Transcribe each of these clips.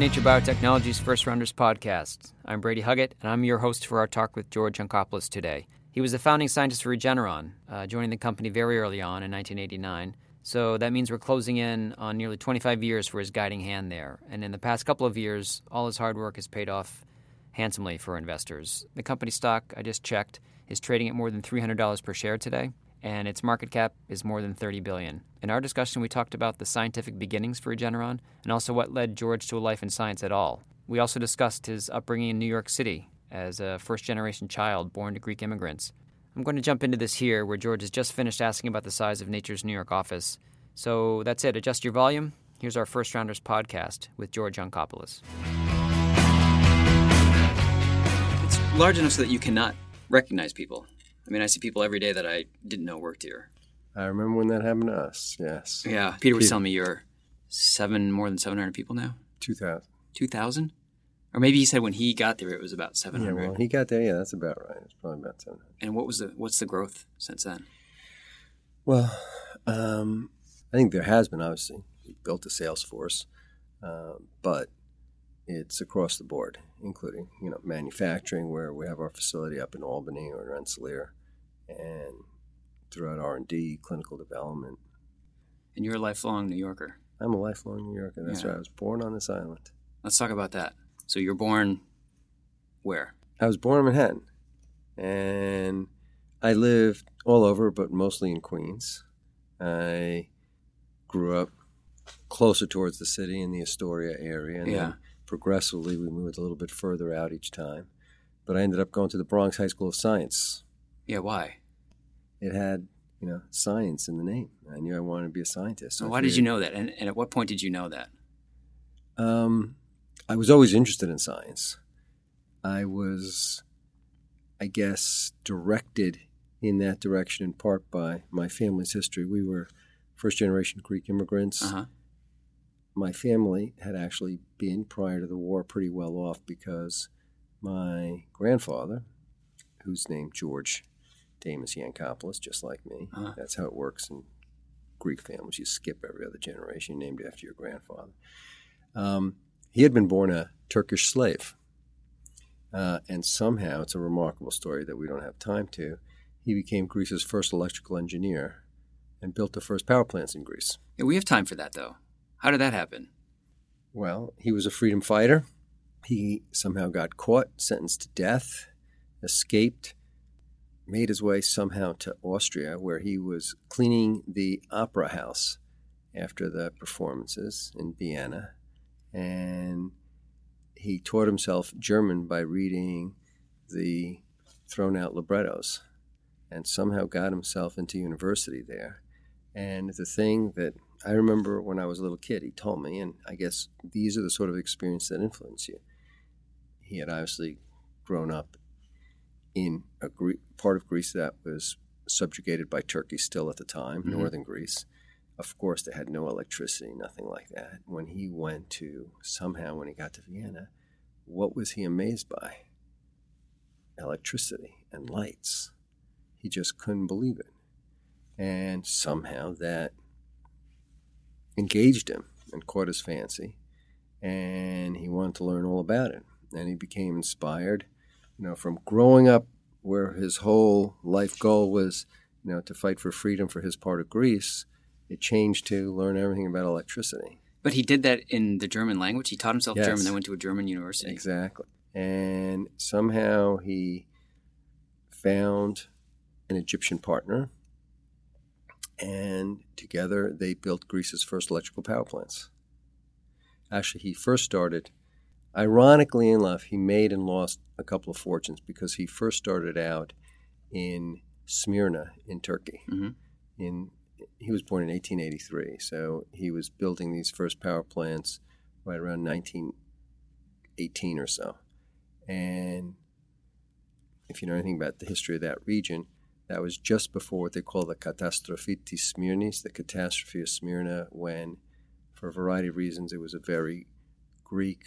Nature Biotechnology's First Rounders podcast. I'm Brady Huggett, and I'm your host for our talk with George Yancopoulos today. He was the founding scientist for Regeneron, uh, joining the company very early on in 1989. So that means we're closing in on nearly 25 years for his guiding hand there. And in the past couple of years, all his hard work has paid off handsomely for investors. The company stock, I just checked, is trading at more than $300 per share today, and its market cap is more than 30 billion. In our discussion, we talked about the scientific beginnings for Regeneron and also what led George to a life in science at all. We also discussed his upbringing in New York City as a first generation child born to Greek immigrants. I'm going to jump into this here where George has just finished asking about the size of Nature's New York office. So that's it. Adjust your volume. Here's our First Rounders podcast with George Yancopoulos. It's large enough so that you cannot recognize people. I mean, I see people every day that I didn't know worked here. I remember when that happened to us. Yes. Yeah, Peter was telling me you're seven, more than 700 people now? 2000. 2,000? Or maybe he said when he got there it was about Yeah, 700. well, he got there. Yeah, that's about right. It's probably about 700. and what was the what's the growth since then? Well, um, I think there has been, obviously. We built a sales force, uh, but it's across the board, including, you know, manufacturing, where we have our facility up in Albany or in Rensselaer, and throughout R&D, clinical development. And you're a lifelong New Yorker. I'm a lifelong New Yorker. That's Yeah. right. I was born on this island. Let's talk about that. So you're born where? I was born in Manhattan, and I lived all over, but mostly in Queens. I grew up closer towards the city in the Astoria area, and Yeah. then progressively we moved a little bit further out each time. But I ended up going to the Bronx High School of Science. Yeah, why? It had, you know, science in the name. I knew I wanted to be a scientist. So I why did you know that? And, and at what point did you know that? Um, I was always interested in science. I was, I guess, directed in that direction in part by my family's history. We were first generation Greek immigrants. Uh huh. My family had actually been, prior to the war, pretty well off because my grandfather, whose name George Damis Yancopoulos, just like me, Uh-huh. that's how it works in Greek families. You skip every other generation, named after your grandfather. Um, he had been born a Turkish slave. Uh, and somehow, it's a remarkable story that we don't have time to. He became Greece's first electrical engineer and built the first power plants in Greece. Yeah, we have time for that though. How did that happen? Well, he was a freedom fighter. He somehow got caught, sentenced to death, escaped, made his way somehow to Austria, where he was cleaning the opera house after the performances in Vienna. And he taught himself German by reading the thrown out librettos and somehow got himself into university there. And the thing that I remember when I was a little kid, he told me, and I guess these are the sort of experiences that influence you. He had obviously grown up in a Gre- part of Greece that was subjugated by Turkey still at the time, Mhm. northern Greece. Of course, they had no electricity, nothing like that. When he went to, somehow, when he got to Vienna, what was he amazed by? Electricity and lights. He just couldn't believe it. And somehow that engaged him and caught his fancy. and he wanted to learn all about it. And he became inspired, you know, from growing up where his whole life goal was, you know, to fight for freedom for his part of Greece. It changed to learn everything about electricity. But he did that in the German language. He taught himself Yes. German, then went to a German university. Exactly. And somehow he found an Egyptian partner, and together they built Greece's first electrical power plants. Actually, he first started, ironically enough, he made and lost a couple of fortunes because he first started out in Smyrna in Turkey. Mhm. In he was born in 1883, so he was building these first power plants right around 1918 or so. And if you know anything about the history of that region, that was just before what they call the Katastrophitis Smyrnis, the catastrophe of Smyrna, when, for a variety of reasons, it was a very Greek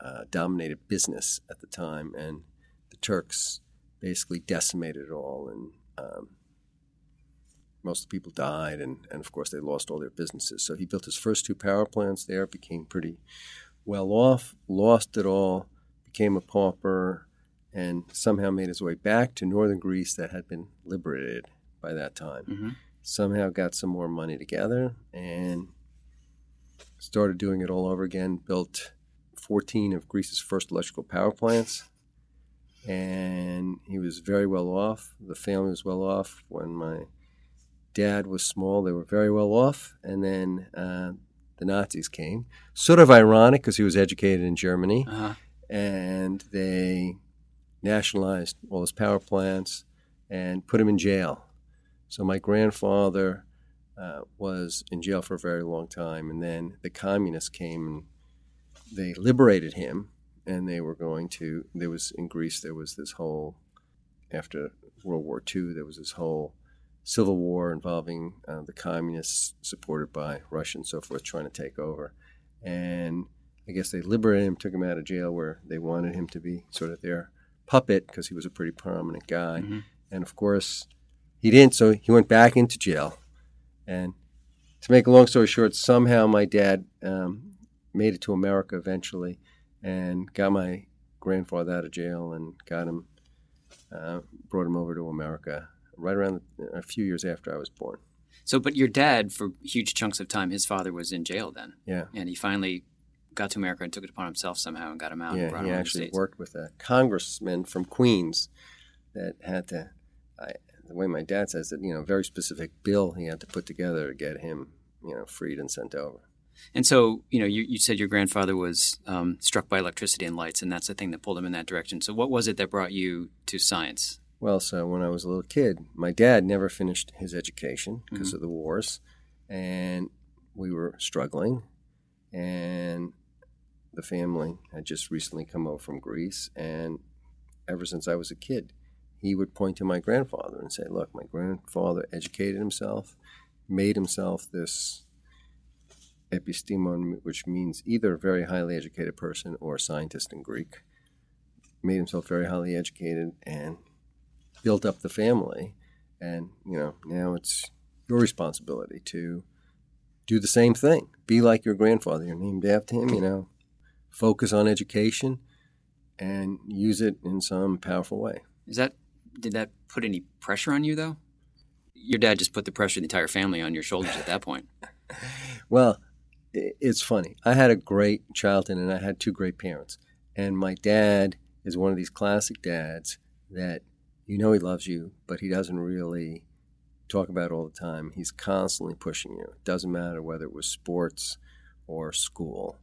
uh, dominated business at the time, and the Turks basically decimated it all, and um, most of the people died, and, and of course they lost all their businesses. So he built his first two power plants there, became pretty well off, lost it all, became a pauper, and somehow made his way back to northern Greece that had been liberated by that time. Mhm. Somehow got some more money together and started doing it all over again. Built 14 of Greece's first electrical power plants. And he was very well off. The family was well off. When my dad was small, they were very well off. And then uh, the Nazis came. Sort of ironic because he was educated in Germany Uh-huh. and they nationalized all his power plants and put him in jail. So my grandfather uh, was in jail for a very long time, and then the communists came and they liberated him, and they were going to. There was in Greece. There was this whole after World War II. There was this whole civil war involving uh, the communists, supported by Russia and so forth, trying to take over, and I guess they liberated him, took him out of jail where they wanted him to be sort of their puppet because he was a pretty prominent guy. Mhm. And of course, he didn't, so he went back into jail. And to make a long story short, somehow my dad um, made it to America eventually and got my grandfather out of jail and got him, uh, brought him over to America right around a few years after I was born. So, but your dad, for huge chunks of time, his father was in jail then, Yeah. and he finally got to America and took it upon himself somehow and got him out. and Yeah, brought he him over to the actually worked with a congressman from Queens that had to, I, the way my dad says it, you know, very specific bill he had to put together to get him, you know, freed and sent over. And so, you know, you, you said your grandfather was um, struck by electricity and lights, and that's the thing that pulled him in that direction. So, what was it that brought you to science? Well, so when I was a little kid, my dad never finished his education because of the wars, and we were struggling, and the family had just recently come over from Greece, and ever since I was a kid, he would point to my grandfather and say, "Look, my grandfather educated himself, made himself this epistemon, which means either very highly educated person or scientist in Greek." Made himself very highly educated and built up the family and you know now it's your responsibility to do the same thing be like your grandfather you're named after him you know focus on education and use it in some powerful way Is that did that put any pressure on you though? Your dad just put the pressure of the entire family on your shoulders at that point. well it's funny. I had a great childhood and i had two great parents. And my dad is one of these classic dads that you know he loves you but he doesn't really talk about it all the time. He's constantly pushing you. It doesn't matter whether it was sports or school.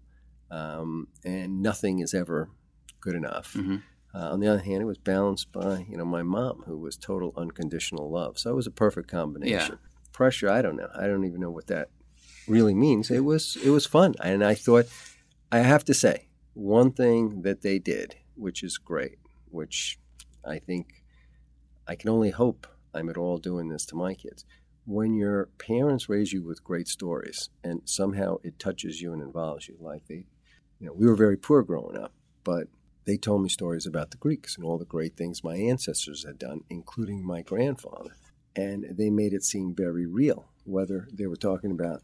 Um, and nothing is ever good enough. Mhm. uh, on the other hand it was balanced by you know my mom who was total unconditional love. So it was a perfect combination. Pressure i don't know. I don't even know what that really means. It was it was fun. And i thought i have to say one thing that they did which is great which i think i can only hope i'm at all doing this to my kids. When your parents raise you with great stories and somehow it touches you and involves you like they you know we were very poor growing up but they told me stories about the greeks and all the great things my ancestors had done including my grandfather. And they made it seem very real whether they were talking about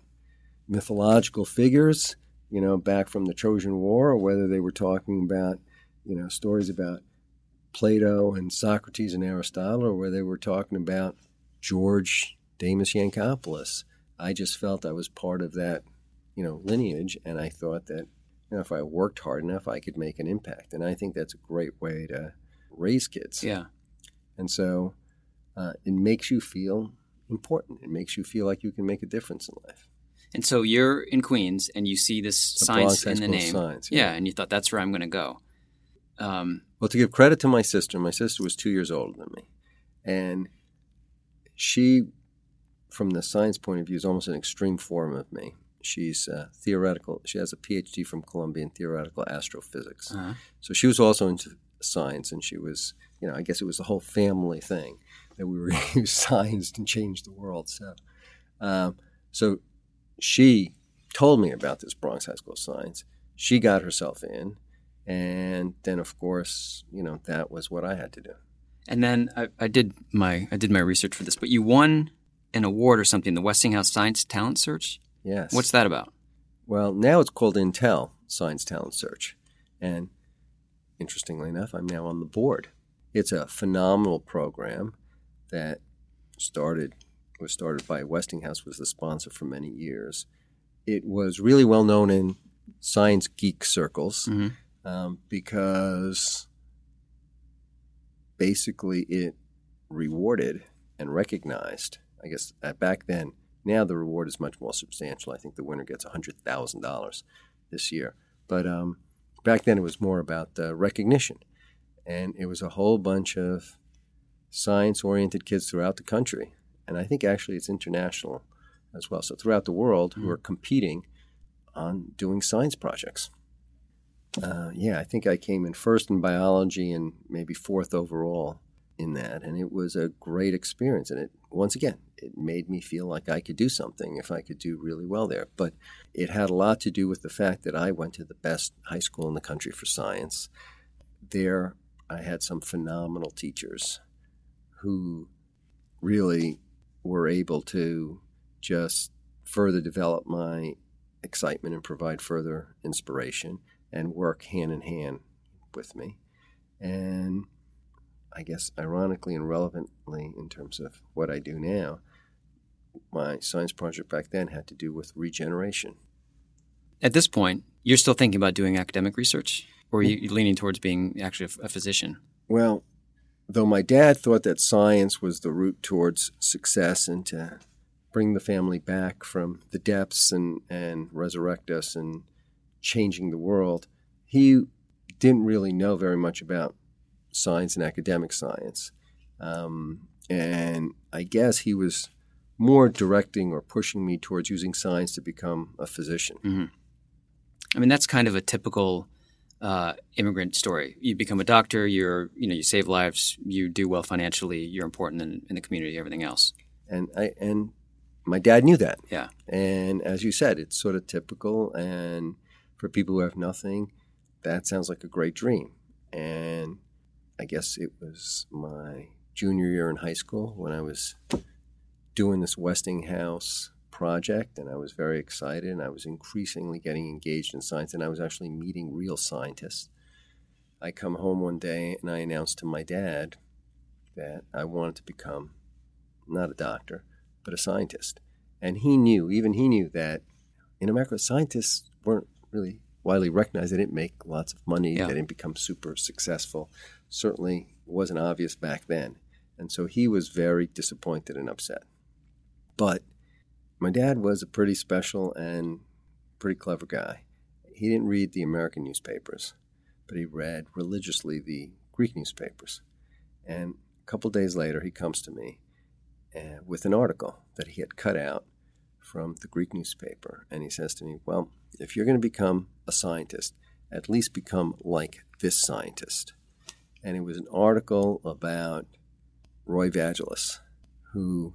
mythological figures you know, back from the Trojan War, or whether they were talking about, you know, stories about Plato and Socrates and Aristotle, or whether they were talking about George Damis Yancopoulos. I just felt I was part of that, you know, lineage, and I thought that you know, if I worked hard enough, I could make an impact. And I think that's a great way to raise kids. Yeah. And so uh, it makes you feel important. It makes you feel like you can make a difference in life. And so you're in Queens and you see this The science in the name. Science, yeah. yeah. and you thought that's where I'm going to go. Um, Well, to give credit to my sister, my sister was two years older than me. And she, from the science point of view, is almost an extreme form of me. She's uh, theoretical. She has a PhD from Columbia in theoretical astrophysics. uh So she was also into science, and she was, you know, I guess it was the whole family thing that we were use science to change the world. So, um, so she told me about this Bronx High School of Science. She got herself in, and then of course, you know, that was what I had to do. And then I, I did my I did my research for this, but you won an award or something, the Westinghouse Science Talent Search. Yes. What's that about? Well, now it's called Intel Science Talent Search. And interestingly enough, I'm now on the board. It's a phenomenal program that started was started by Westinghouse was the sponsor for many years. It was really well known in science geek circles Mhm. um, because basically it rewarded and recognized. I guess uh, back then now the reward is much more substantial. I think the winner gets $100,000 this year. But um, back then it was more about uh, recognition. And it was a whole bunch of science oriented kids throughout the country. And I think actually it's international as well. So throughout the world who are competing on doing science projects. Uh, yeah, I think I came in first in biology and maybe fourth overall in that. And it was a great experience. And it, once again, it made me feel like I could do something if I could do really well there. But it had a lot to do with the fact that I went to the best high school in the country for science. There, I had some phenomenal teachers who really were able to just further develop my excitement and provide further inspiration and work hand in hand with me. And I guess ironically and relevantly in terms of what I do now, my science project back then had to do with regeneration. At this point, you're still thinking about doing academic research, or are you leaning towards being actually a, a physician? Well, though my dad thought that science was the route towards success and to bring the family back from the depths and, and resurrect us and changing the world, he didn't really know very much about science and academic science. Um, and I guess he was more directing or pushing me towards using science to become a physician. I mean, that's kind of a typical uh, immigrant story. You become a doctor, you're, you know, you save lives, you do well financially, you're important in, in the community, everything else. And I and my dad knew that. Yeah. And as you said, it's sort of typical. And for people who have nothing, that sounds like a great dream. And I guess it was my junior year in high school when I was doing this Westinghouse project, and I was very excited. And I was increasingly getting engaged in science, and I was actually meeting real scientists. I come home one day and I announced to my dad that I wanted to become not a doctor, but a scientist. And he knew, even he knew that in America, scientists weren't really widely recognized. They didn't make lots of money. Yeah. They didn't become super successful. Certainly wasn't obvious back then. And so he was very disappointed and upset. But my dad was a pretty special and pretty clever guy. He didn't read the American newspapers, but he read religiously the Greek newspapers. And a couple days later, he comes to me uh, with an article that he had cut out from the Greek newspaper. And he says to me, Well, if you're going to become a scientist, at least become like this scientist. And it was an article about Roy Vagelos, who,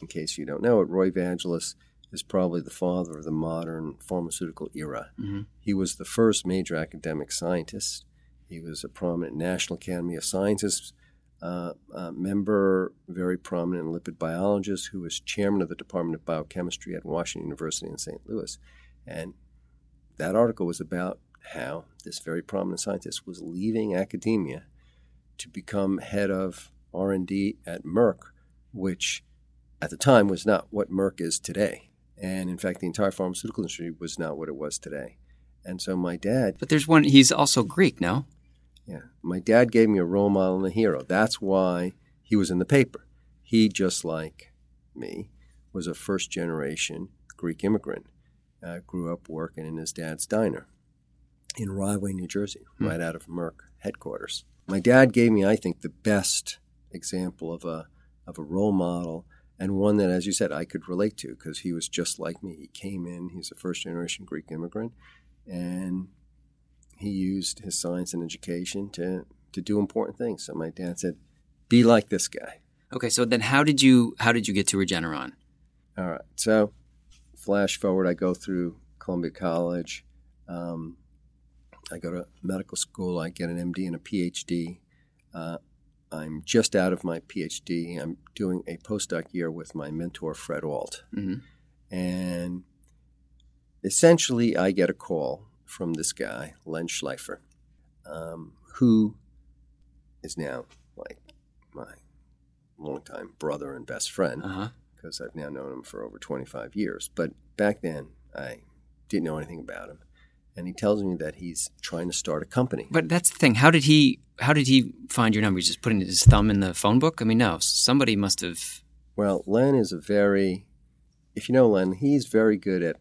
in case you don't know it, Roy Vagelos is probably the father of the modern pharmaceutical era. Mhm. He was the first major academic scientist. He was a prominent National Academy of Sciences uh, uh, member, very prominent lipid biologist who was chairman of the Department of Biochemistry at Washington University in St. Louis. And that article was about how this very prominent scientist was leaving academia to become head of R&D at Merck, which at the time was not what Merck is today. And in fact, the entire pharmaceutical industry was not what it was today. And so my dad. But there's one, he's also Greek, no? Yeah. My dad gave me a role model and a hero. That's why he was in the paper. He, just like me, was a first generation Greek immigrant. Uh, grew up working in his dad's diner in Rahway, New Jersey, hmm. right out of Merck headquarters. My dad gave me, I think, the best example of a of a role model and one that, as you said, I could relate to because he was just like me. He came in; he's a first generation Greek immigrant, and he used his science and education to to do important things. So my dad said, "Be like this guy." Okay, so then how did you how did you get to Regeneron? All right, so flash forward, I go through Columbia College. Um, I go to medical school. I get an MD and a PhD. Uh, I'm just out of my PhD. I'm doing a postdoc year with my mentor, Fred Alt. Mm-hmm. And essentially, I get a call from this guy, Len Schleifer, um, who is now like my longtime brother and best friend because uh-huh. I've now known him for over 25 years. But back then, I didn't know anything about him and he tells me that he's trying to start a company. But that's the thing. How did he? How did he find your number? He's just putting his thumb in the phone book. I mean, no, somebody must have. Well, Len is a very, if you know Len, he's very good at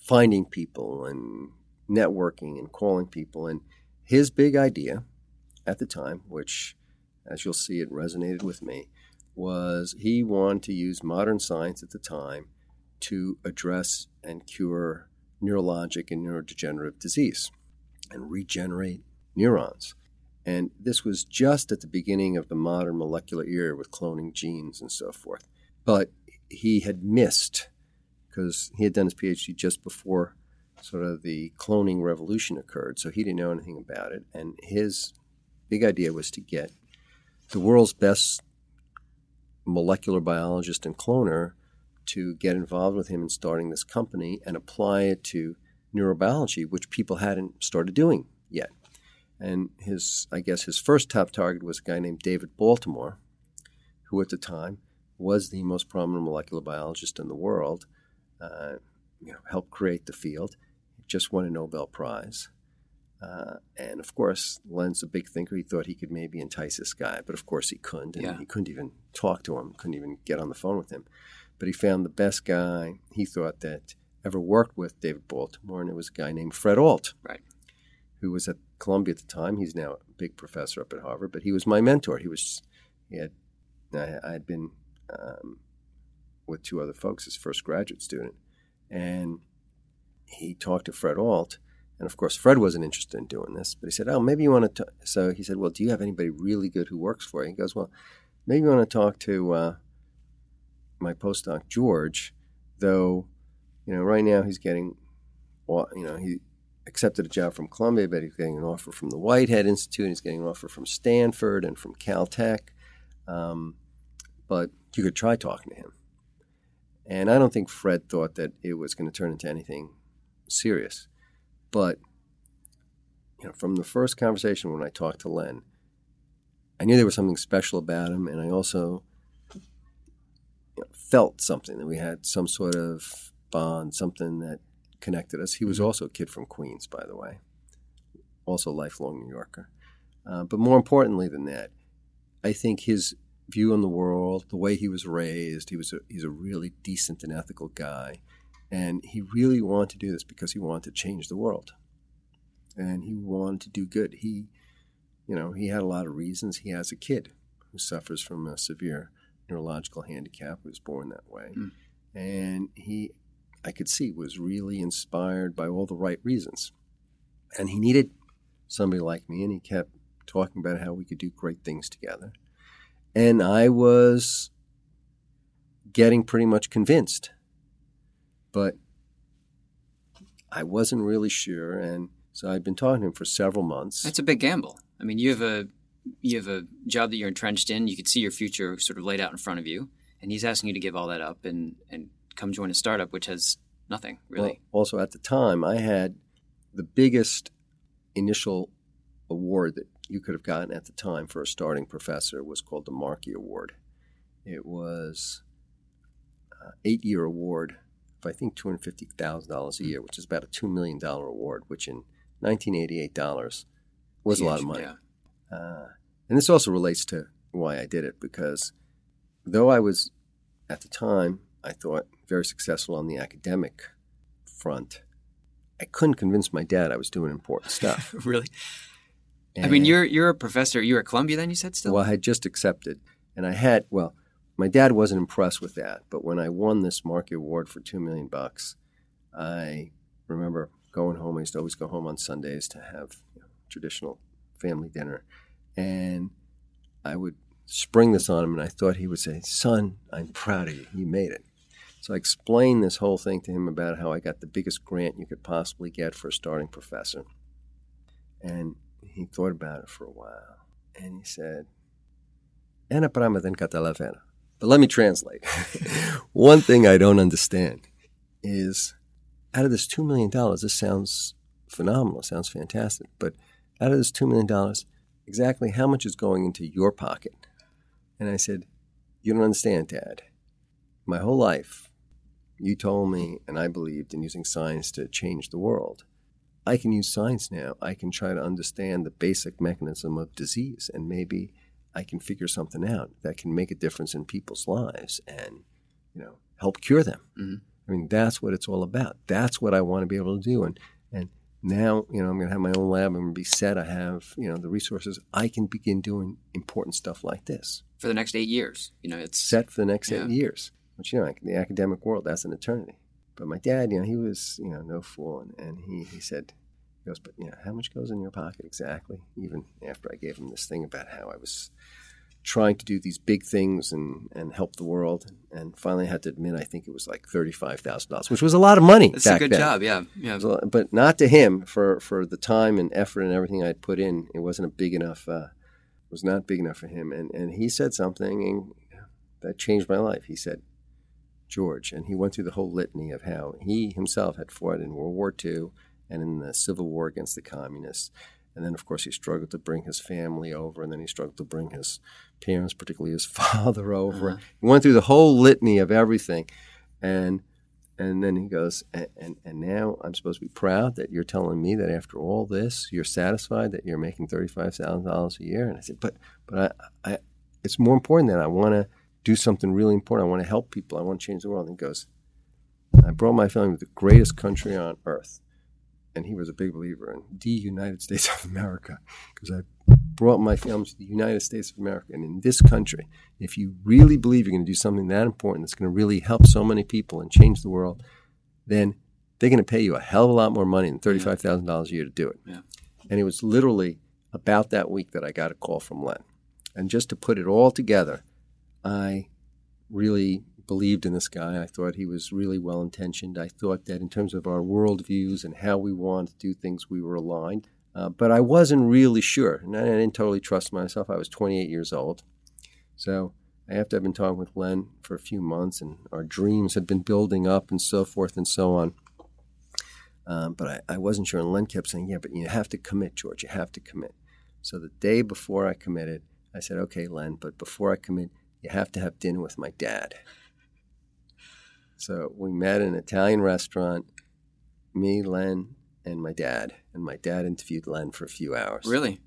finding people and networking and calling people. And his big idea at the time, which, as you'll see, it resonated with me, was he wanted to use modern science at the time to address and cure neurologic and neurodegenerative disease and regenerate neurons. And this was just at the beginning of the modern molecular era with cloning genes and so forth. But he had missed, because he had done his PhD just before sort of the cloning revolution occurred, so he didn't know anything about it. And his big idea was to get the world's best molecular biologist and cloner to get involved with him in starting this company and apply it to neurobiology, which people hadn't started doing yet. And his, I guess, his first top target was a guy named David Baltimore, who at the time was the most prominent molecular biologist in the world. Uh, you know, helped create the field. Just won a Nobel Prize. Uh, and of course, Len's a big thinker. He thought he could maybe entice this guy, but of course he couldn't. And yeah. he couldn't even talk to him, couldn't even get on the phone with him but he found the best guy he thought that ever worked with David Baltimore, and it was a guy named Fred Alt, right, who was at Columbia at the time. He's now a big professor up at Harvard, but he was my mentor. He was he had I, had been um, with two other folks, his first graduate student, and he talked to Fred Alt. And of course, Fred wasn't interested in doing this, but he said, "Oh, maybe you want to." So he said, "Well, do you have anybody really good who works for you?" He goes, "Well, maybe you want to talk to uh, my postdoc George, though, you know, right now he's getting, you know, he accepted a job from Columbia, but he's getting an offer from the Whitehead Institute, he's getting an offer from Stanford and from Caltech. Um, but you could try talking to him. And I don't think Fred thought that it was going to turn into anything serious. But you know, from the first conversation when I talked to Len, I knew there was something special about him, and I also felt something that we had some sort of bond, something that connected us. He was mm-hmm. also a kid from Queens, by the way, also a lifelong New Yorker. Uh, but more importantly than that, I think his view on the world, the way he was raised, he was a, he's a really decent and ethical guy, and he really wanted to do this because he wanted to change the world, and he wanted to do good. He, you know, he had a lot of reasons. He has a kid who suffers from a severe neurological handicap, was born that way. Mm. And he, I could see, was really inspired by all the right reasons. And he needed somebody like me, and he kept talking about how we could do great things together. And I was getting pretty much convinced. But I wasn't really sure. And so I'd been talking to him for several months. That's a big gamble. I mean, you have a you have a job that you're entrenched in. You can see your future sort of laid out in front of you, and he's asking you to give all that up and and come join a startup which has nothing really. Well, also, at the time, I had the biggest initial award that you could have gotten at the time for a starting professor was called the Markey Award. It was uh, an eight year award of, I think, $250,000 a hmm. year, which is about a $2 million award, which in 1988 dollars was a lot of money. Yeah. Uh, and this also relates to why I did it because though I was at the time, I thought very successful on the academic front, I couldn't convince my dad I was doing important stuff. really? I mean, you're you're a professor. You're at Columbia, then you said still. Well, I had just accepted, and I had well, my dad wasn't impressed with that. But when I won this Markey Award for two million bucks, I remember going home. I used to always go home on Sundays to have you know, traditional family dinner, and I would spring this on him, and I thought he would say, "Son, I'm proud of you. You made it." So I explained this whole thing to him about how I got the biggest grant you could possibly get for a starting professor, and he thought about it for a while, and he said, Ana prama den catalavena. But let me translate. One thing I don't understand is out of this $2 million, this sounds phenomenal, sounds fantastic, but out of this $2 million, exactly how much is going into your pocket? And I said, You don't understand, Dad. My whole life, you told me, and I believed in using science to change the world. I can use science now. I can try to understand the basic mechanism of disease, and maybe I can figure something out that can make a difference in people's lives and, you know, help cure them. Mhm. I mean, that's what it's all about. That's what I want to be able to do. And and now, you know, I'm going to have my own lab. I'm going to be set. I have, you know, the resources. I can begin doing important stuff like this. for the next eight years. You know, it's Set for the next Yeah. eight years. Which you know, in the academic world, that's an eternity. But my dad, you know, he was, you know, no fool, and, and he he said, he goes, but you know, how much goes in your pocket exactly? Even after I gave him this thing about how I was trying to do these big things and, and help the world, and finally I had to admit, I think it was like thirty five thousand dollars, which was a lot of money. That's a good then. job. Yeah, yeah. It was a lot- But not to him for for the time and effort and everything I'd put in. It wasn't a big enough. Uh, was not big enough for him. And and he said something and that changed my life. He said, George, and he went through the whole litany of how he himself had fought in World War II and in the Civil War against the communists. And then, of course, he struggled to bring his family over, and then he struggled to bring his parents, particularly his father, over. Uh-huh. He went through the whole litany of everything, and and then he goes, and, and and now I'm supposed to be proud that you're telling me that after all this, you're satisfied that you're making thirty five thousand dollars a year. And I said, but but I, I it's more important that I want to do something really important. I want to help people. I want to change the world. And he goes, I brought my family to the greatest country on earth. And he was a big believer in the United States of America because I brought my family to the United States of America. And in this country, if you really believe you're going to do something that important that's going to really help so many people and change the world, then they're going to pay you a hell of a lot more money than $35,000 a year to do it. Yeah. And it was literally about that week that I got a call from Len. And just to put it all together, I really believed in this guy. I thought he was really well intentioned. I thought that in terms of our worldviews and how we wanted to do things, we were aligned. Uh, but I wasn't really sure, and I didn't totally trust myself. I was 28 years old. So I've been talking with Len for a few months, and our dreams had been building up and so forth and so on. Um, but I, I wasn't sure. And Len kept saying, Yeah, but you have to commit, George. You have to commit. So the day before I committed, I said, Okay, Len, but before I commit, you have to have dinner with my dad. So we met in an Italian restaurant, me, Len, and my dad. And my dad interviewed Len for a few hours. Really?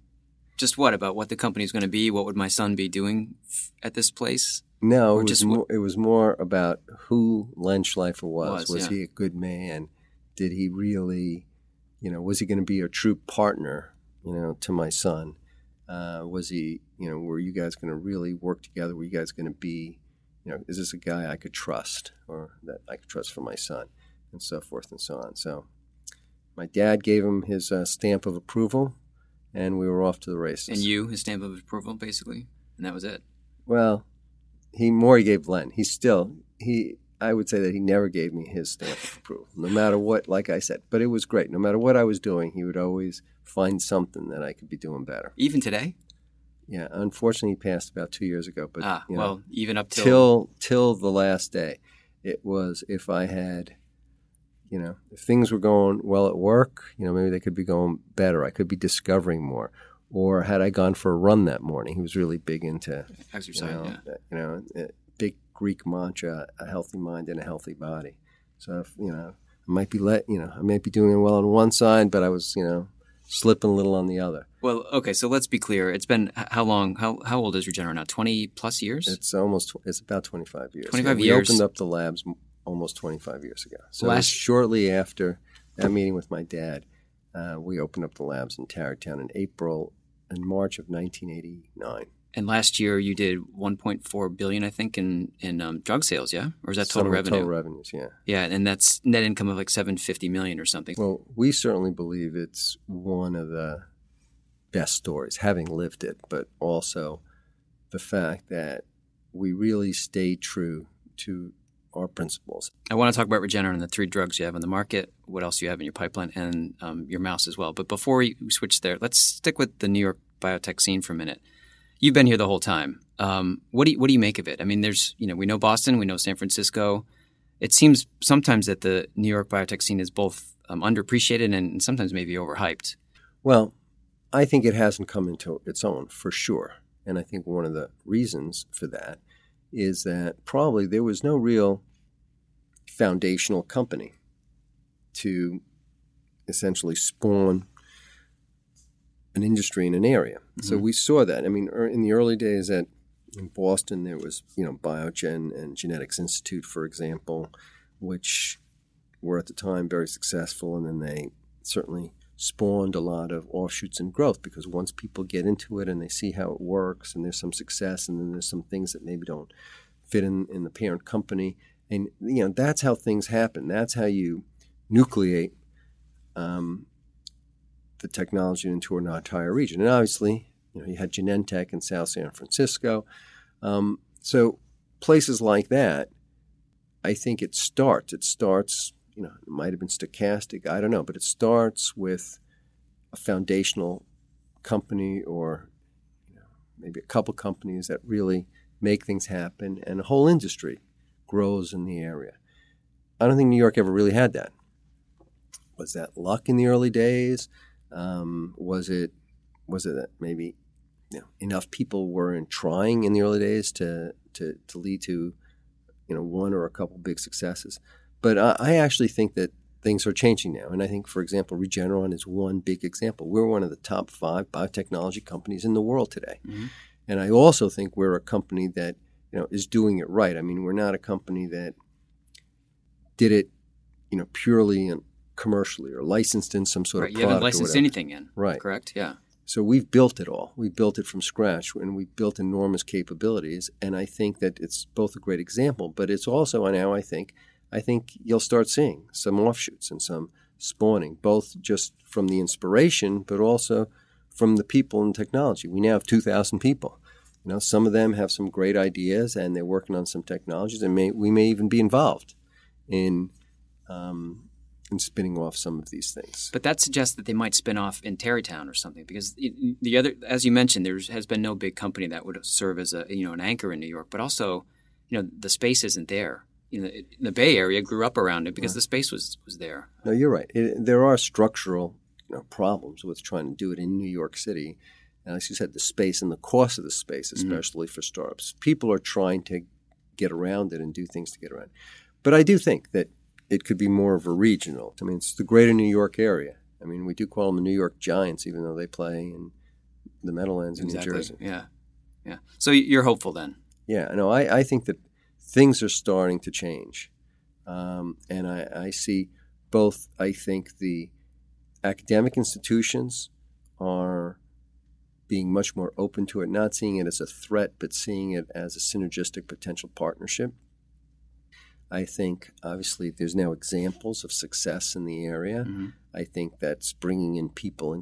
Just what about what the company's going to be? What would my son be doing f- at this place? No, Or it was, just more, it was more about who Len Schleifer was. Was, Was, yeah. he a good man? Did he really, you know, was he going to be a true partner, you know, to my son? Uh, was he, you know, were you guys going to really work together? Were you guys going to be, you know, is this a guy I could trust or that I could trust for my son? And so forth and so on. So my dad gave him his uh, stamp of approval and we were off to the races. And you, his stamp of approval, basically, and that was it. Well, he more he gave Len. He still he I would say that he never gave me his stamp of approval, no matter what. Like I said, but it was great. No matter what I was doing, he would always find something that I could be doing better. Even today? Yeah, unfortunately, he passed about two years ago. But ah, you know, well, even up till, till till the last day, it was if I had you know, if things were going well at work, you know, maybe they could be going better. I could be discovering more. Or had I gone for a run that morning? He was really big into exercise. You know, yeah. you know big Greek mantra: a healthy mind and a healthy body. So if, you know, I might be let you know, I might be doing well on one side, but I was you know slipping a little on the other. Well, okay, so let's be clear. It's been how long? How how old is Regeneron now? Twenty plus years. It's almost. It's about twenty five years. Twenty five yeah, years. We opened up the labs almost twenty five years ago. So Last- shortly after that meeting with my dad, uh, we opened up the labs in Tarrytown in April and March of nineteen eighty nine. And last year you did 1.4 billion, I think, in in um, drug sales. Yeah, or is that total revenue? Total revenues, yeah. Yeah, and that's net income of like 750 million or something. Well, we certainly believe it's one of the best stories, having lived it, but also the fact that we really stay true to our principles. I want to talk about Regeneron and the three drugs you have on the market, what else you have in your pipeline, and um, your mouse as well. But before we switch there, let's stick with the New York biotech scene for a minute. You've been here the whole time. Um, what do you, what do you make of it? I mean, there's you know we know Boston, we know San Francisco. It seems sometimes that the New York biotech scene is both um, underappreciated and sometimes maybe overhyped. Well, I think it hasn't come into its own for sure, and I think one of the reasons for that is that probably there was no real foundational company to essentially spawn an industry in an area. Mm-hmm. So we saw that. I mean, er, in the early days at in Boston, there was you know Biogen and Genetics Institute, for example, which were at the time very successful, and then they certainly spawned a lot of offshoots and growth because once people get into it and they see how it works and there's some success and then there's some things that maybe don't fit in, in the parent company and you know that's how things happen. That's how you nucleate um, the technology into an entire region. And obviously you know you had genentech in south san francisco. Um, so places like that i think it starts it starts you know, it might have been stochastic, I don't know, but it starts with a foundational company or you know, maybe a couple companies that really make things happen, and a whole industry grows in the area. I don't think New York ever really had that. Was that luck in the early days? Um, was it was it that maybe you know, enough people weren't trying in the early days to, to, to lead to you know one or a couple big successes? But I actually think that things are changing now. And I think, for example, Regeneron is one big example. We're one of the top five biotechnology companies in the world today. Mm-hmm. And I also think we're a company that you know is doing it right. I mean, we're not a company that did it, you know, purely and commercially or licensed in some sort of right. of You haven't licensed anything in, right? Correct? Yeah. So we've built it all. We built it from scratch, and we built enormous capabilities. And I think that it's both a great example, but it's also now I think I think you'll start seeing some offshoots and some spawning, both just from the inspiration, but also from the people and technology. We now have 2,000 people. You know, some of them have some great ideas and they're working on some technologies, and may, we may even be involved in um, in spinning off some of these things. But that suggests that they might spin off in Tarrytown or something, because the other, as you mentioned, there has been no big company that would serve as a you know an anchor in New York. But also, you know, the space isn't there you know, the Bay Area grew up around it because right. the space was was there. No, you're right. It, there are structural you know, problems with trying to do it in New York City, and as you said, the space and the cost of the space, Mm-hmm. especially mm-hmm. for startups. People are trying to get around it and do things to get around. It. But I do think that it could be more of a regional. I mean, it's the greater New York area. I mean, we do call them the New York Giants, even though they play in the Meadowlands in exactly. New Jersey. Yeah, yeah. So you're hopeful then? Yeah, no, I, I think that things are starting to change. Um, and I, I, see both, I think the academic institutions are being much more open to it, not seeing it as a threat, but seeing it as a synergistic potential partnership. I think obviously there's now examples of success in the area. Mm-hmm. I think that's bringing in people.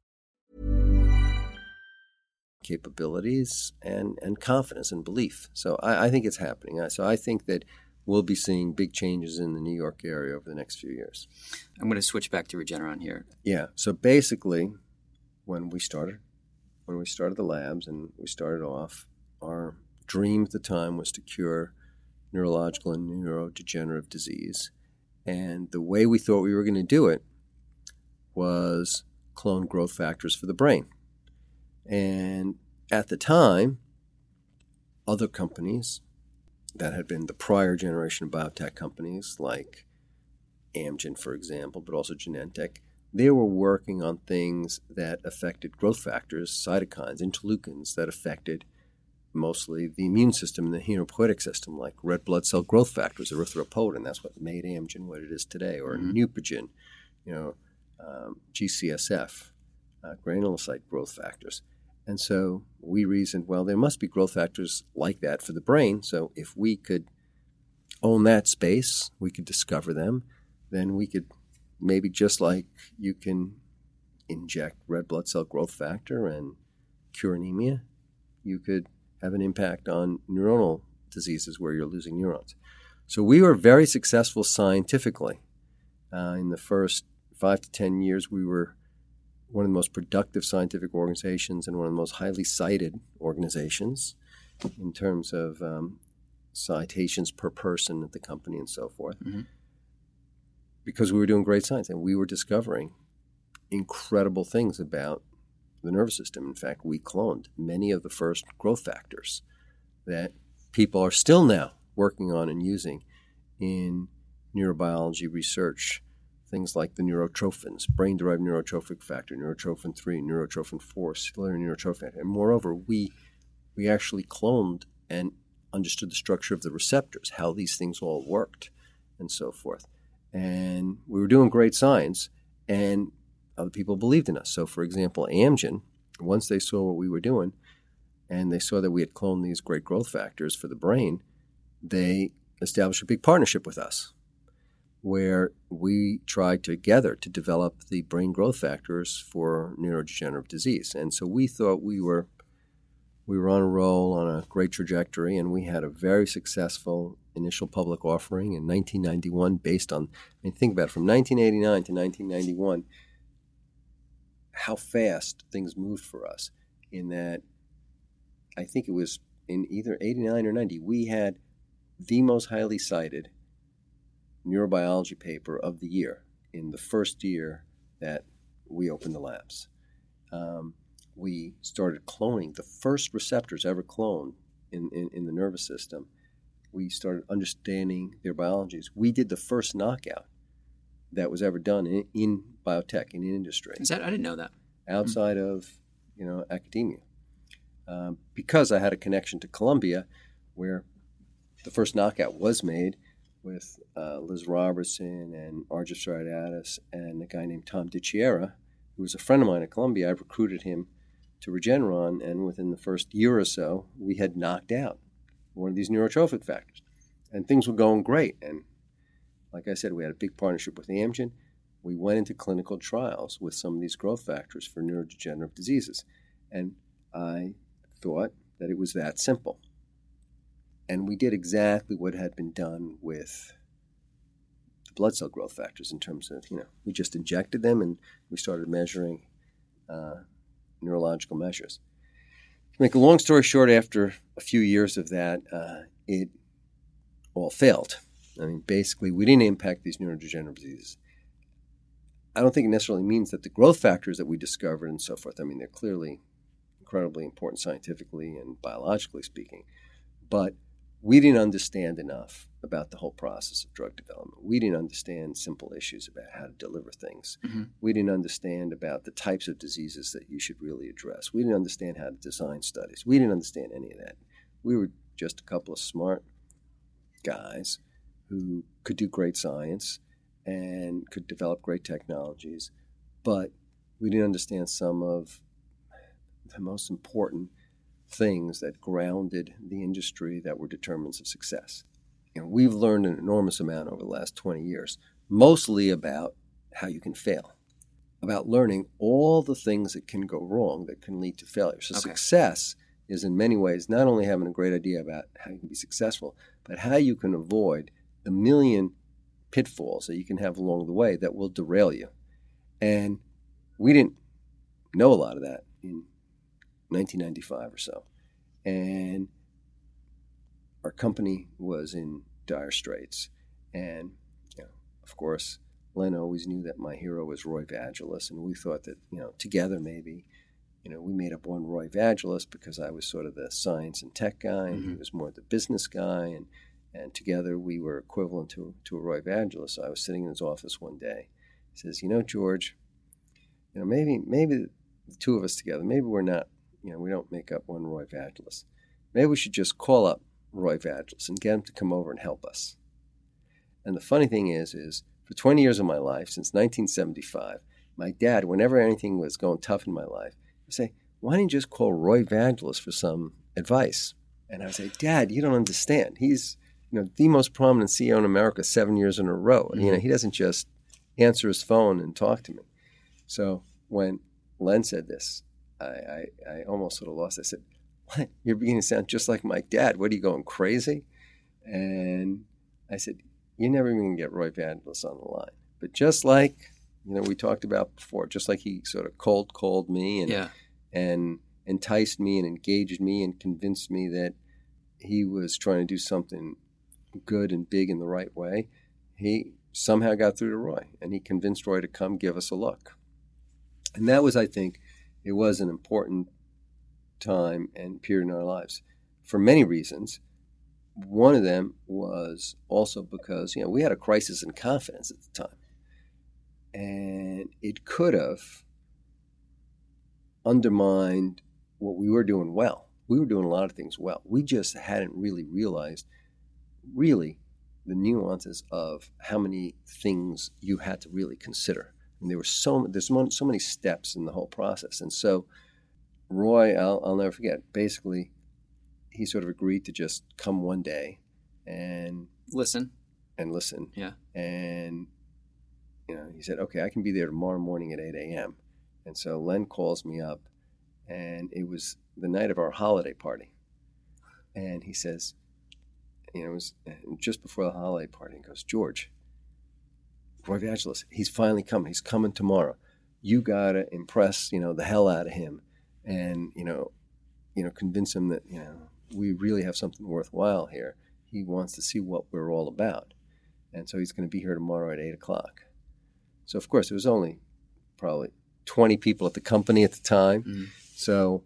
Capabilities and, and confidence and belief. So I, I think it's happening. So I think that we'll be seeing big changes in the New York area over the next few years. I'm going to switch back to Regeneron here. Yeah. So basically, when we started, when we started the labs and we started off, our dream at the time was to cure neurological and neurodegenerative disease. And the way we thought we were going to do it was clone growth factors for the brain. And at the time, other companies that had been the prior generation of biotech companies, like Amgen, for example, but also Genentech, they were working on things that affected growth factors, cytokines, interleukins that affected mostly the immune system and the hematopoietic system, like red blood cell growth factors, erythropoietin. That's what made Amgen what it is today, or mm-hmm. Neupogen, you know, um, GCSF, uh, granulocyte growth factors. And so we reasoned, well, there must be growth factors like that for the brain. So if we could own that space, we could discover them, then we could maybe just like you can inject red blood cell growth factor and cure anemia, you could have an impact on neuronal diseases where you're losing neurons. So we were very successful scientifically. Uh, in the first five to 10 years, we were one of the most productive scientific organizations and one of the most highly cited organizations in terms of um, citations per person at the company and so forth. Mm-hmm because we were doing great science and we were discovering incredible things about the nervous system. In fact, we cloned many of the first growth factors that people are still now working on and using in neurobiology research. Things like the neurotrophins, brain derived neurotrophic factor, neurotrophin 3, neurotrophin 4, ciliary neurotrophin. And moreover, we, we actually cloned and understood the structure of the receptors, how these things all worked, and so forth and we were doing great science, and other people believed in us. So, for example, Amgen, once they saw what we were doing, and they saw that we had cloned these great growth factors for the brain, they established a big partnership with us where we tried together to develop the brain growth factors for neurodegenerative disease. And so we thought we were we were on a roll on a great trajectory and we had a very successful initial public offering in 1991 based on, I mean, think about it, from 1989 to 1991, how fast things moved for us in that I think it was in either 89 or 90, we had the most highly cited neurobiology paper of the year in the first year that we opened the labs. Um, we started cloning the first receptors ever cloned in, in, in the nervous system we started understanding their biologies. We did the first knockout that was ever done in, in biotech in industry. Is that I didn't know that outside mm-hmm. of you know academia, um, because I had a connection to Columbia, where the first knockout was made with uh, Liz Robertson and Argyris Efstratiadis and a guy named Tom DeChiara, who was a friend of mine at Columbia. I recruited him to Regeneron, and within the first year or so, we had knocked out one of these neurotrophic factors. And things were going great. And like I said, we had a big partnership with Amgen. We went into clinical trials with some of these growth factors for neurodegenerative diseases. And I thought that it was that simple. And we did exactly what had been done with the blood cell growth factors in terms of, you know, we just injected them and we started measuring uh, neurological measures. To make a long story short, after a few years of that, uh, it all failed. I mean, basically, we didn't impact these neurodegenerative diseases. I don't think it necessarily means that the growth factors that we discovered and so forth, I mean, they're clearly incredibly important scientifically and biologically speaking, but we didn't understand enough about the whole process of drug development. We didn't understand simple issues about how to deliver things. Mm-hmm. We didn't understand about the types of diseases that you should really address. We didn't understand how to design studies. We didn't understand any of that. We were just a couple of smart guys who could do great science and could develop great technologies, but we didn't understand some of the most important things that grounded the industry that were determinants of success. And we've learned an enormous amount over the last 20 years, mostly about how you can fail, about learning all the things that can go wrong that can lead to failure. So, okay. success is in many ways not only having a great idea about how you can be successful, but how you can avoid the million pitfalls that you can have along the way that will derail you. And we didn't know a lot of that in 1995 or so. And our company was in dire straits. And, you know, of course, Len always knew that my hero was Roy Vagelos, and we thought that, you know, together maybe, you know, we made up one Roy Vagelos because I was sort of the science and tech guy, and mm-hmm. he was more the business guy, and and together we were equivalent to, to a Roy Vagelos. So I was sitting in his office one day. He says, "You know, George, you know, maybe maybe the two of us together, maybe we're not, you know, we don't make up one Roy Vagelos. Maybe we should just call up Roy Vagelos and get him to come over and help us." And the funny thing is, is for 20 years of my life, since 1975, my dad, whenever anything was going tough in my life, would say, "Why don't you just call Roy Vagelos for some advice?" And I would say, "Dad, you don't understand. He's you know, the most prominent CEO in America seven years in a row. Mm-hmm. You know, mm-hmm. he doesn't just answer his phone and talk to me. So when Len said this, I, I, I almost sort of lost. I said, "What? You're beginning to sound just like my dad. What are you going crazy?" And I said, "You're never even going to get Roy Vagelos on the line." But just like you know, we talked about before, just like he sort of cold called me and yeah. and enticed me and engaged me and convinced me that he was trying to do something good and big in the right way, he somehow got through to Roy and he convinced Roy to come give us a look. And that was, I think, it was an important time and period in our lives for many reasons. One of them was also because, you know, we had a crisis in confidence at the time. And it could have undermined what we were doing well. We were doing a lot of things well. We just hadn't really realized – really the nuances of how many things you had to really consider. And there were so there's so many steps in the whole process. And so Roy, I'll, I'll never forget. Basically, he sort of agreed to just come one day and listen and listen. Yeah. And you know, he said, "Okay, I can be there tomorrow morning at 8 a.m." And so Len calls me up, and it was the night of our holiday party, and he says, you know, it was just before the holiday party. He goes, George, Roy Vagelos, he's finally coming. He's coming tomorrow. You gotta impress, you know, the hell out of him, and you know, you know, convince him that you know we really have something worthwhile here. He wants to see what we're all about, and so he's going to be here tomorrow at eight o'clock. So of course, it was only probably twenty people at the company at the time. Mm-hmm. So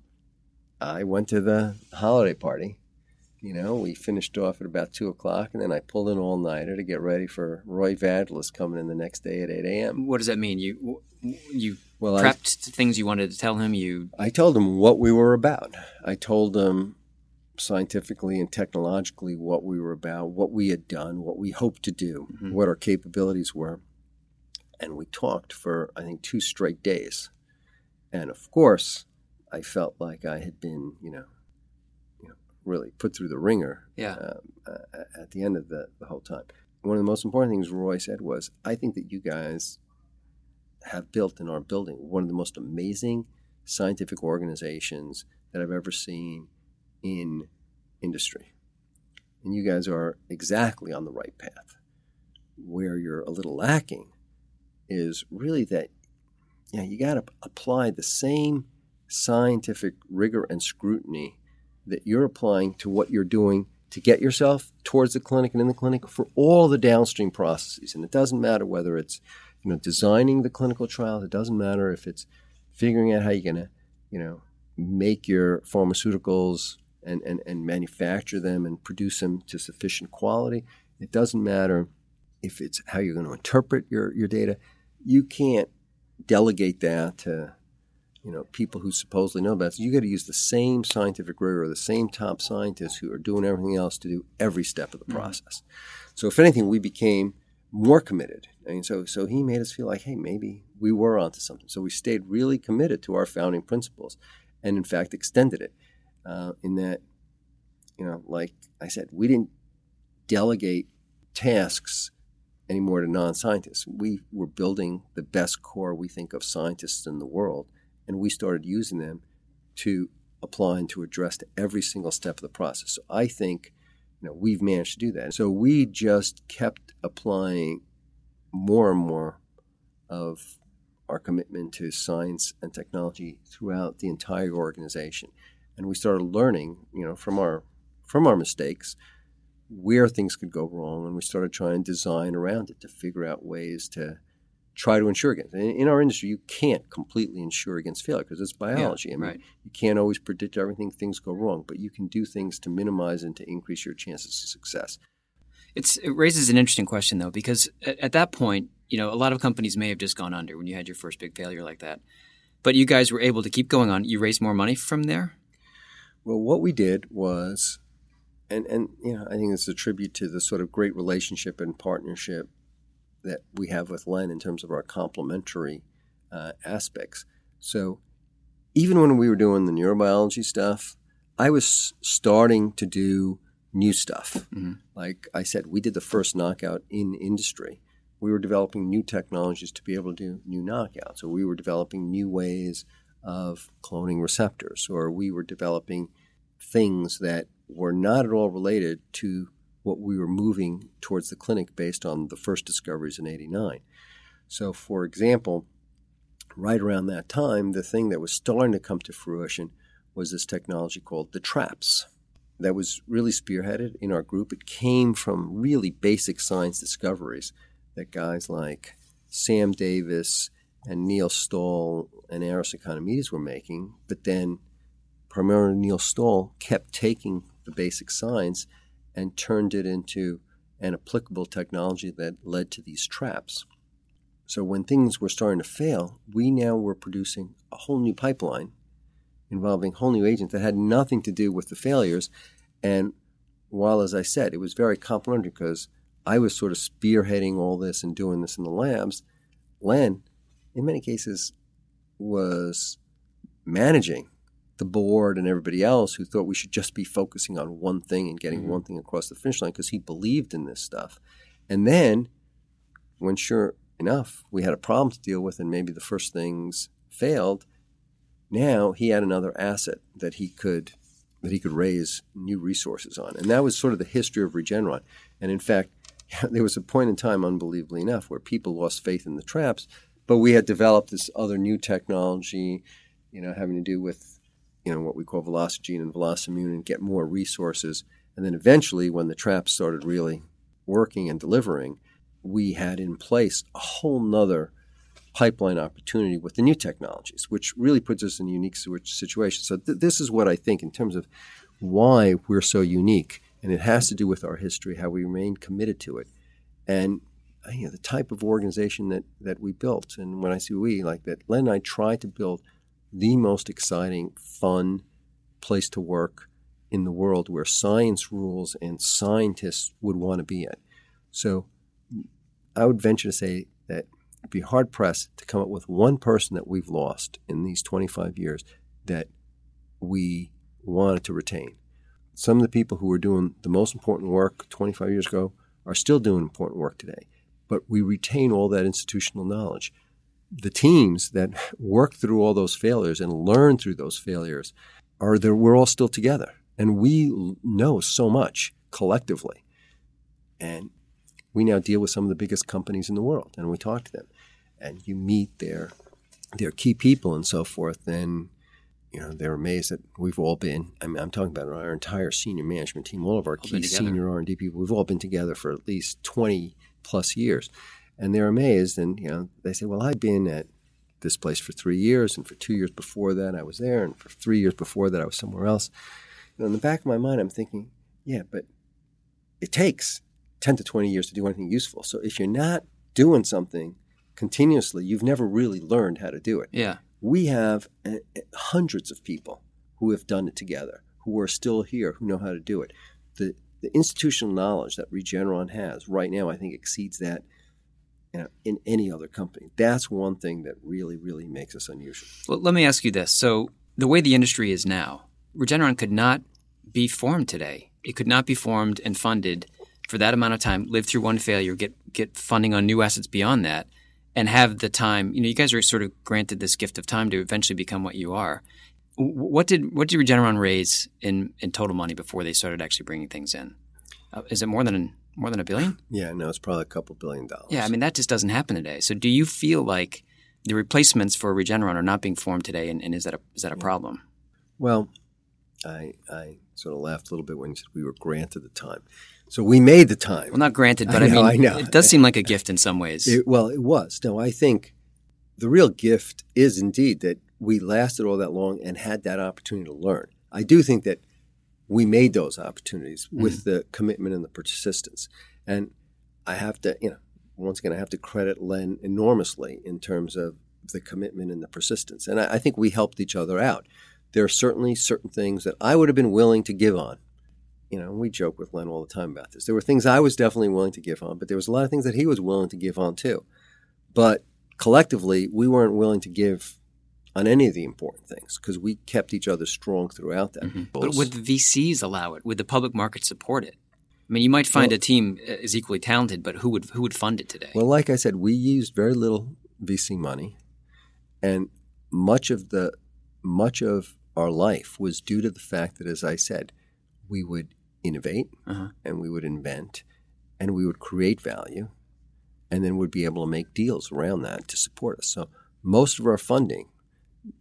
I went to the holiday party you know, we finished off at about two o'clock, and then I pulled an all nighter to get ready for Roy Vagelos coming in the next day at eight a.m. What does that mean? You you well, prepped I, things you wanted to tell him. You I told him what we were about. I told him scientifically and technologically what we were about, what we had done, what we hoped to do, mm-hmm. what our capabilities were, and we talked for I think two straight days. And of course, I felt like I had been, you know, really put through the wringer yeah. Um, uh, at the end of the, the whole time. One of the most important things Roy said was, I think that you guys have built and are building one of the most amazing scientific organizations that I've ever seen in industry. and you guys are exactly on the right path. Where you're a little lacking is really that you, know, you got to apply the same scientific rigor and scrutiny that you're applying to what you're doing to get yourself towards the clinic and in the clinic for all the downstream processes. And it doesn't matter whether it's you know designing the clinical trials. It doesn't matter if it's figuring out how you're to you know make your pharmaceuticals and, and, and manufacture them and produce them to sufficient quality. It doesn't matter if it's how you're going to interpret your, your data. You can't delegate that to you know people who supposedly know best. you got to use the same scientific rigor, the same top scientists who are doing everything else to do every step of the mm-hmm. process. So if anything, we became more committed. I mean, so so he made us feel like, hey, maybe we were onto something. So we stayed really committed to our founding principles, and in fact extended it. Uh, in that, you know, like I said, we didn't delegate tasks anymore to non-scientists. We were building the best core we think of scientists in the world, and we started using them to apply and to address to every single step of the process. So I think you know we've managed to do that. So we just kept applying more and more of our commitment to science and technology throughout the entire organization. And we started learning, you know, from our from our mistakes where things could go wrong and we started trying to design around it to figure out ways to try to insure against. In, in our industry, you can't completely insure against failure because it's biology. Yeah, I mean, right. you can't always predict everything; things go wrong, but you can do things to minimize and to increase your chances of success. It's, it raises an interesting question though, because at, at that point, you know, a lot of companies may have just gone under when you had your first big failure like that, but you guys were able to keep going on. You raised more money from there. Well, what we did was, and and you know, I think it's a tribute to the sort of great relationship and partnership that we have with Len in terms of our complementary uh, aspects. So even when we were doing the neurobiology stuff, I was starting to do new stuff. Mm-hmm. Like I said, we did the first knockout in industry. We were developing new technologies to be able to do new knockouts. So we were developing new ways of cloning receptors, or we were developing things that were not at all related to what we were moving towards the clinic based on the first discoveries in 89. So, for example, right around that time, the thing that was starting to come to fruition was this technology called the traps that was really spearheaded in our group. It came from really basic science discoveries that guys like Sam Davis and Neil Stahl and Aris Economides were making, but then primarily Neil Stahl kept taking the basic science and turned it into an applicable technology that led to these traps. So when things were starting to fail, we now were producing a whole new pipeline involving whole new agents that had nothing to do with the failures. And while, as I said, it was very complementary because I was sort of spearheading all this and doing this in the labs, Len, in many cases, was managing the board and everybody else who thought we should just be focusing on one thing and getting mm-hmm. one thing across the finish line because he believed in this stuff. And then, when sure enough we had a problem to deal with and maybe the first things failed, now he had another asset that he could that he could raise new resources on. And that was sort of the history of Regeneron. And in fact, there was a point in time, unbelievably enough, where people lost faith in the traps, but we had developed this other new technology, you know, having to do with you know what we call Velocigene and Velocimmune and get more resources. And then eventually, when the traps started really working and delivering, we had in place a whole nother pipeline opportunity with the new technologies, which really puts us in a unique situation. So th- this is what I think in terms of why we're so unique, and it has to do with our history, how we remain committed to it, and you know, the type of organization that that we built. And when I say we, like that, Len and I tried to build the most exciting, fun place to work in the world where science rules and scientists would want to be at. So I would venture to say that it'd be hard pressed to come up with one person that we've lost in these 25 years that we wanted to retain. Some of the people who were doing the most important work 25 years ago are still doing important work today, but we retain all that institutional knowledge the teams that work through all those failures and learn through those failures are there we're all still together and we know so much collectively. And we now deal with some of the biggest companies in the world, and we talk to them, and you meet their their key people and so forth, and you know they're amazed that we've all been. I mean, I'm talking about our entire senior management team, all of our All key senior R and D people. We've all been together for at least 20 plus years, and they're amazed. And you know, they say, "Well, I've been at this place for three years, and for two years before that, I was there, and for three years before that, I was somewhere else." You know, in the back of my mind, I'm thinking, "Yeah, but it takes 10 to 20 years to do anything useful. So if you're not doing something continuously, you've never really learned how to do it. Yeah. We have uh, hundreds of people who have done it together, who are still here, who know how to do it. The, the institutional knowledge that Regeneron has right now, I think, exceeds that in any other company. That's one thing that really, really makes us unusual. Well, let me ask you this. So, the way the industry is now, Regeneron could not be formed today. It could not be formed and funded for that amount of time, live through one failure, get get funding on new assets beyond that, and have the time. You know, you guys are sort of granted this gift of time to eventually become what you are. What did what did Regeneron raise in in total money before they started actually bringing things in? Uh, is it more than more than a billion? Yeah, no, it's probably a couple billion dollars. Yeah, I mean that just doesn't happen today. So, do you feel like the replacements for Regeneron are not being formed today, and, and is that a is that a problem? Well, I, I sort of laughed a little bit when you said we were granted the time. So we made the time. Well, not granted, but I I, know, mean, I know. it does seem like a gift in some ways. It, well, it was. No, I think the real gift is indeed that we lasted all that long and had that opportunity to learn. I do think that we made those opportunities mm-hmm. with the commitment and the persistence. And I have to, you know, once again, I have to credit Len enormously in terms of the commitment and the persistence. And I, I think we helped each other out. There are certainly certain things that I would have been willing to give on. You know, we joke with Len all the time about this. There were things I was definitely willing to give on, but there was a lot of things that he was willing to give on too. But collectively, we weren't willing to give on any of the important things because we kept each other strong throughout that. but would the VCs allow it? Would the public market support it? I mean, you might find Well- a team is equally talented, but who would who would fund it today? Well, like I said, we used very little VC money, and much of the much of our life was due to the fact that, as I said, we would innovate Uh-huh. and we would invent and we would create value, and then would be able to make deals around that to support us. So most of our funding,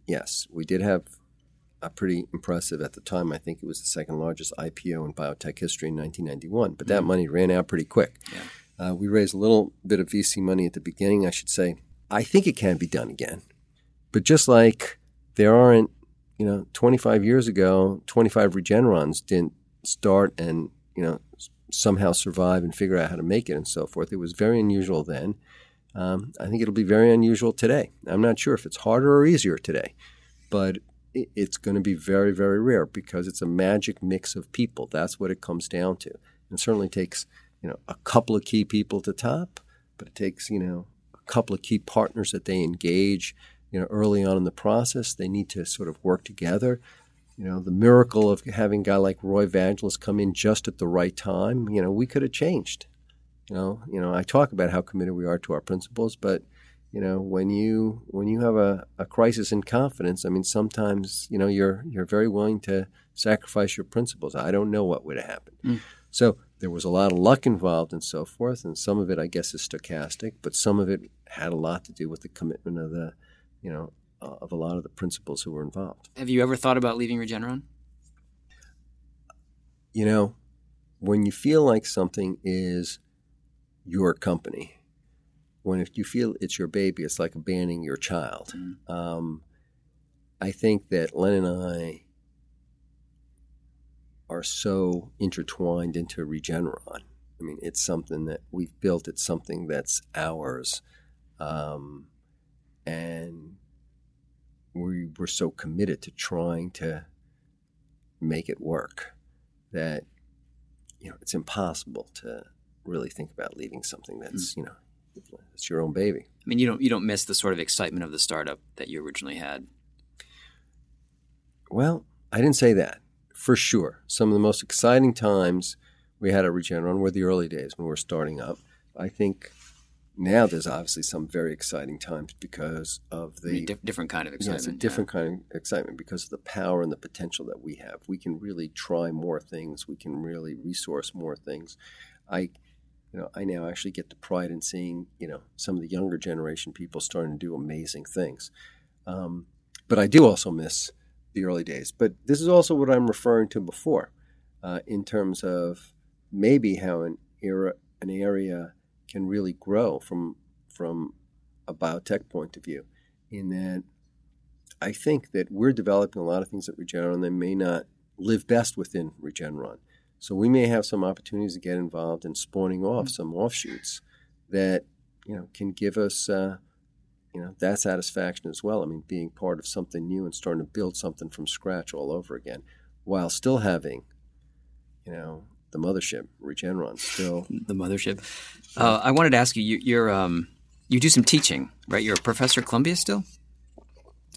yes, we did have a pretty impressive at the time. I think it was the second largest IPO in biotech history in 1991, but that money ran out pretty quick. Uh, we raised a little bit of VC money at the beginning, I should say. I think it can be done again. But just like there aren't, you know, 25 years ago, 25 Regenerons didn't start and, you know, somehow survive and figure out how to make it and so forth. It was very unusual then. Um, I think it'll be very unusual today. I'm not sure if it's harder or easier today, but it's going to be very, very rare because it's a magic mix of people. That's what it comes down to. It certainly takes, you know, a couple of key people to top, but it takes, you know, a couple of key partners that they engage, you know, early on in the process. They need to sort of work together. You know, the miracle of having a guy like Roy Vagelos come in just at the right time, you know, we could have changed. You know, you know, I talk about how committed we are to our principles, but you know, when you when you have a, a crisis in confidence, I mean, sometimes you know you're you're very willing to sacrifice your principles. I don't know what would have happened. So there was a lot of luck involved and so forth, and some of it, I guess, is stochastic, but some of it had a lot to do with the commitment of the, you know, uh, of a lot of the principals who were involved. Have you ever thought about leaving Regeneron? you know, when you feel like something is your company, when if you feel it's your baby, it's like abandoning your child. Um, I think that Len and I are so intertwined into Regeneron. I mean, it's something that we've built. It's something that's ours, um, and we were so committed to trying to make it work that you know it's impossible to really think about leaving something that's hmm. you know it's your own baby. I mean, you don't you don't miss the sort of excitement of the startup that you originally had. Well, I didn't say that for sure. Some of the most exciting times we had at Regeneron were the early days when we were starting up. I think now there's obviously some very exciting times because of the Di- different kind of yeah, excitement. it's a different kind of excitement because of the power and the potential that we have. We can really try more things. We can really resource more things. I, you know, I now actually get the pride in seeing, you know, some of the younger generation people starting to do amazing things. Um, but I do also miss the early days. But this is also what I'm referring to before, uh, in terms of maybe how an era, an area can really grow from from a biotech point of view. In that, I think that we're developing a lot of things at Regeneron that may not live best within Regeneron. So we may have some opportunities to get involved in spawning off some offshoots that you know can give us uh, you know that satisfaction as well. I mean, being part of something new and starting to build something from scratch all over again, while still having you know the mothership Regeneron still. the mothership. Uh, I wanted to ask you, you you're um, you do some teaching, right? You're a professor at Columbia still.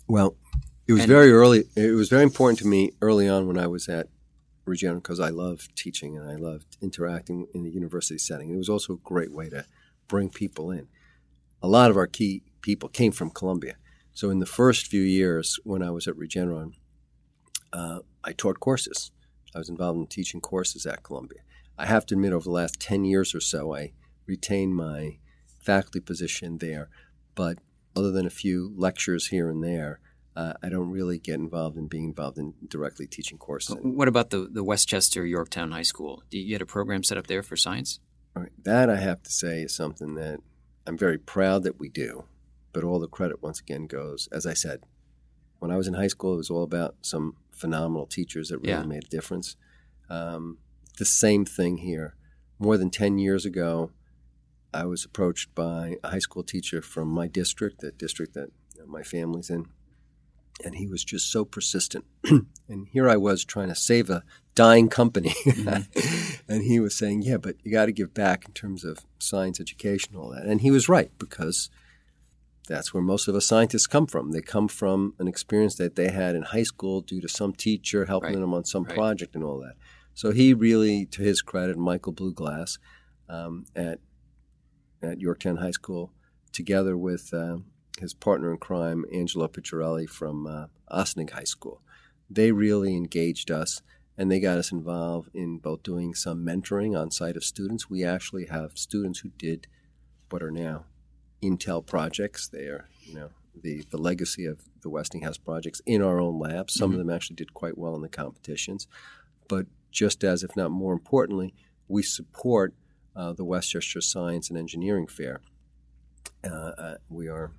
Well, it was And- very early. It was very important to me early on when I was at Regeneron because I loved teaching and I loved interacting in the university setting. It was also a great way to bring people in. A lot of our key people came from Columbia. So in the first few years when I was at Regeneron, uh, I taught courses. I was involved in teaching courses at Columbia. I have to admit, over the last 10 years or so, I retained my faculty position there. But other than a few lectures here and there, uh, I don't really get involved in being involved in directly teaching courses. What about the the Westchester Yorktown High School? Do you had a program set up there for science? All right, that I have to say is something that I'm very proud that we do, but all the credit once again goes, as I said, when I was in high school, it was all about some phenomenal teachers that really Yeah. made a difference. Um, the same thing here. More than 10 years ago, I was approached by a high school teacher from my district, the district that my family's in, and he was just so persistent. and here I was trying to save a dying company. and he was saying, Yeah, but you got to give back in terms of science education, and all that. And he was right because that's where most of us scientists come from. They come from an experience that they had in high school due to some teacher helping Right. them on some Right. project and all that. So he really, to his credit, Michael Blueglass um, at at Yorktown High School, together with um his partner in crime, Angelo Piccirillo from uh, Ossining High School, they really engaged us and they got us involved in both doing some mentoring on site of students. We actually have students who did what are now Intel projects. They are, you know, the, the legacy of the Westinghouse projects in our own labs. Some of them actually did quite well in the competitions. But just as, if not more importantly, we support uh, the Westchester Science and Engineering Fair. Uh, uh, we are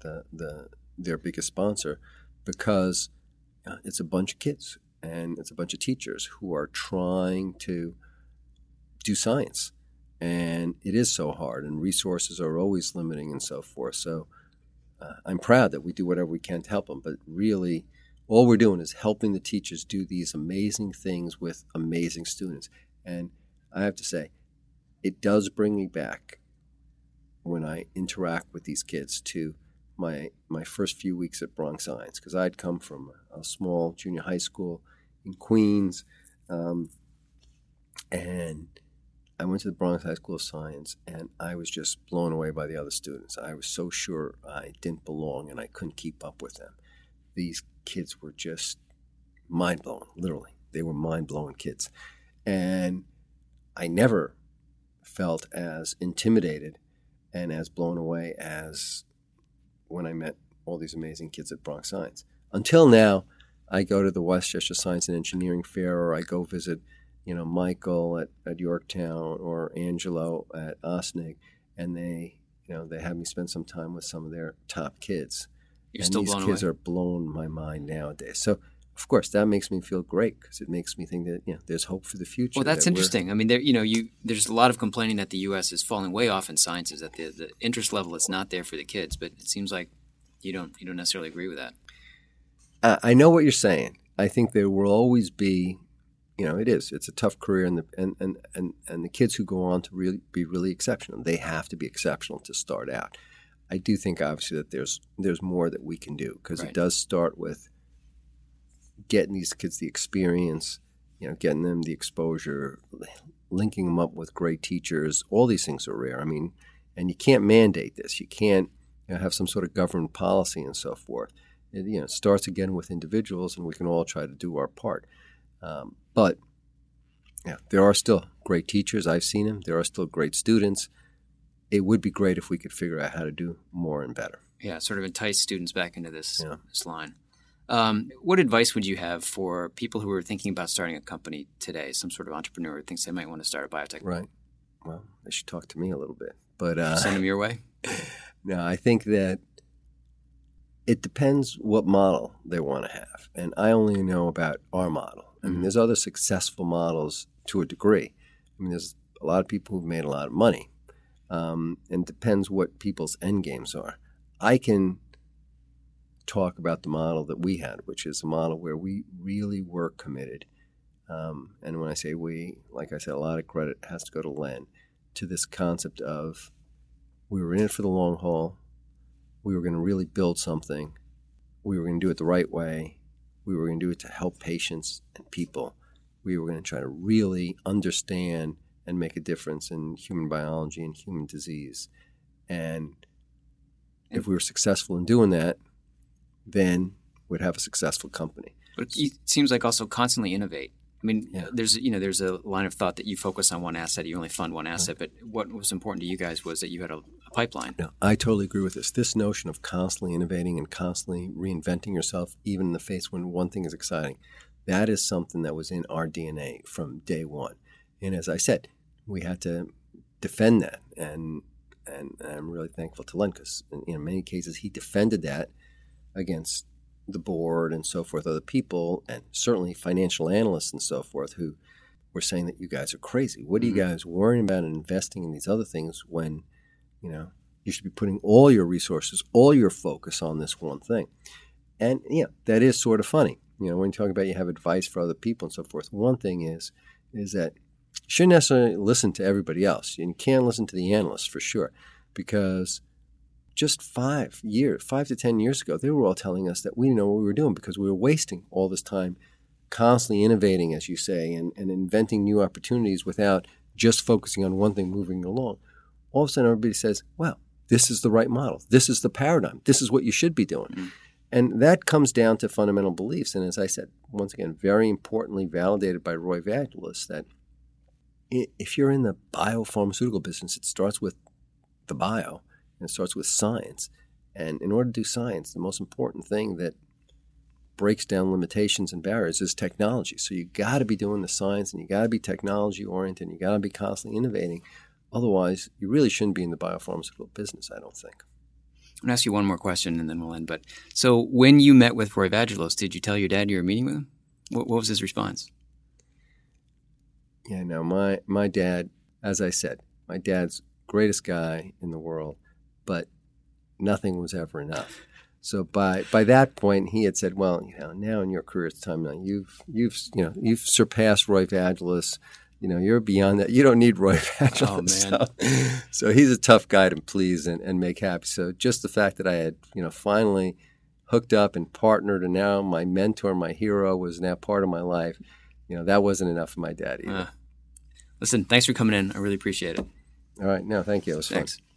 the, the their biggest sponsor because uh, it's a bunch of kids and it's a bunch of teachers who are trying to do science. And it is so hard and resources are always limiting and so forth. So uh, i'm proud that we do whatever we can to help them but really all we're doing is helping the teachers do these amazing things with amazing students. And i have to say it does bring me back when i interact with these kids to my my first few weeks at bronx science because i'd come from a small junior high school in queens um, and I went to the Bronx High School of Science, and I was just blown away by the other students. I was so sure I didn't belong, and I couldn't keep up with them. These kids were just mind blown, literally. They were mind blowing kids, and I never felt as intimidated and as blown away as when I met all these amazing kids at Bronx Science. Until now, I go to the Westchester Science and Engineering Fair, or I go visit you know, Michael at, at Yorktown or Angelo at Ossining, and they, you know, they have me spend some time with some of their top kids. You're and these kids away. are blown my mind nowadays. So, of course, that makes me feel great because it makes me think that you know there's hope for the future. Well, that's that interesting. I mean, there, you know, you there's a lot of complaining that the U.S. is falling way off in sciences. That the, the interest level is not there for the kids. But it seems like you don't you don't necessarily agree with that. I I know what you're saying. I think there will always be, you know, it is. It's a tough career, and the and and and, and the kids who go on to really be really exceptional, they have to be exceptional to start out. I do think obviously that there's there's more that we can do because Right. it does start with getting these kids the experience, you know, getting them the exposure, linking them up with great teachers. All these things are rare. I mean, And you can't mandate this. You can't you know, have some sort of government policy and so forth. It you know starts again with individuals, and we can all try to do our part. Um, but yeah, there are still great teachers. I've seen them. There are still great students. It would be great if we could figure out how to do more and better. Yeah, sort of entice students back into this yeah. this line. Um, what advice would you have for people who are thinking about starting a company today? Some sort of entrepreneur who thinks they might want to start a biotech. Right. Well, they should talk to me a little bit, but uh, send them your way. no, I think that it depends what model they want to have, and I only know about our model. I mean, mm-hmm. there's other successful models to a degree. I mean, there's a lot of people who've made a lot of money, um, and it depends what people's end games are. I can talk about the model that we had, which is a model where we really were committed. Um, and when I say we, like I said, a lot of credit has to go to Len to this concept of we were in it for the long haul. We were going to really build something. We were going to do it the right way. We were going to do it to help patients and people. We were going to try to really understand and make a difference in human biology and human disease. And if we were successful in doing that, then would have a successful company. But it seems like also constantly innovate. I mean, yeah. there's you know there's a line of thought that you focus on one asset, you only fund one asset. Right. But what was important to you guys was that you had a, a pipeline. No, I totally agree with this. This notion of constantly innovating and constantly reinventing yourself, even in the face when one thing is exciting, that is something that was in our DNA from day one. And as I said, we had to defend that, and and I'm really thankful to Len because in, in many cases he defended that against the board and so forth, other people, and certainly financial analysts and so forth who were saying that you guys are crazy. What are you mm-hmm. guys worrying about and investing in these other things when, you know, you should be putting all your resources, all your focus on this one thing? And, yeah, that is sort of funny. You know, when you talk about you have advice for other people and so forth, one thing is, is that you shouldn't necessarily listen to everybody else. And you can't listen to the analysts for sure because just five years, five to 10 years ago, they were all telling us that we didn't know what we were doing because we were wasting all this time constantly innovating, as you say, and, and inventing new opportunities without just focusing on one thing moving along. All of a sudden, everybody says, well, this is the right model. This is the paradigm. This is what you should be doing. Mm-hmm. And that comes down to fundamental beliefs. And as I said, once again, very importantly validated by Roy Vagelos that if you're in the biopharmaceutical business, it starts with the bio and it starts with science. And in order to do science, the most important thing that breaks down limitations and barriers is technology. So you got to be doing the science and you got to be technology oriented and you got to be constantly innovating. Otherwise, you really shouldn't be in the biopharmaceutical business, I don't think. I'm going to ask you one more question and then we'll end. But so when you met with Roy Vagelos, did you tell your dad you were meeting with him? What, what was his response? Yeah, no, my, my dad, as I said, my dad's greatest guy in the world but nothing was ever enough. So by by that point, he had said, "Well, you know, now in your career, it's time now. You've you've you know you've surpassed Roy Vagelos. You know, you're beyond that. You don't need Roy Vagelos. Oh, so, so, he's a tough guy to please and, and make happy. So just the fact that I had you know finally hooked up and partnered, and now my mentor, my hero, was now part of my life. You know, that wasn't enough for my dad either. Uh, listen, thanks for coming in. I really appreciate it. All right, no, thank you. It was thanks. fun.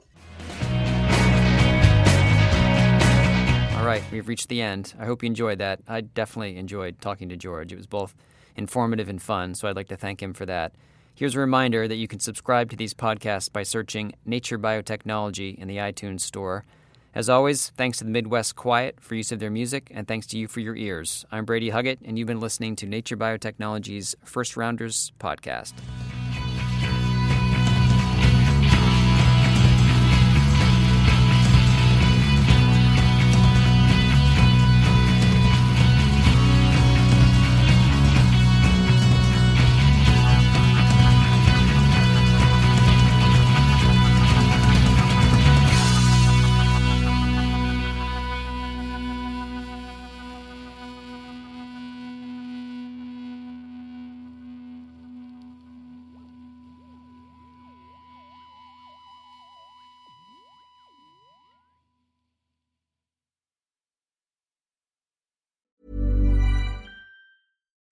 All right, we've reached the end. I hope you enjoyed that. I definitely enjoyed talking to George. It was both informative and fun, so I'd like to thank him for that. Here's a reminder that you can subscribe to these podcasts by searching Nature Biotechnology in the iTunes Store. As always, thanks to the Midwest Quiet for use of their music, and thanks to you for your ears. I'm Brady Huggett, and you've been listening to Nature Biotechnology's First Rounders podcast.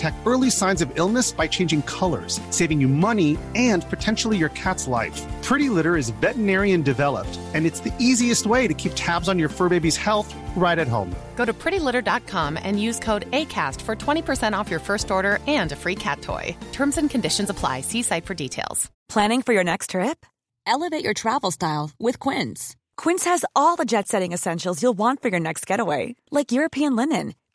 detect early signs of illness by changing colors, saving you money and potentially your cat's life. Pretty Litter is veterinarian developed, and it's the easiest way to keep tabs on your fur baby's health right at home. Go to prettylitter.com and use code ACAST for 20% off your first order and a free cat toy. Terms and conditions apply. See site for details. Planning for your next trip? Elevate your travel style with Quince. Quince has all the jet setting essentials you'll want for your next getaway, like European linen,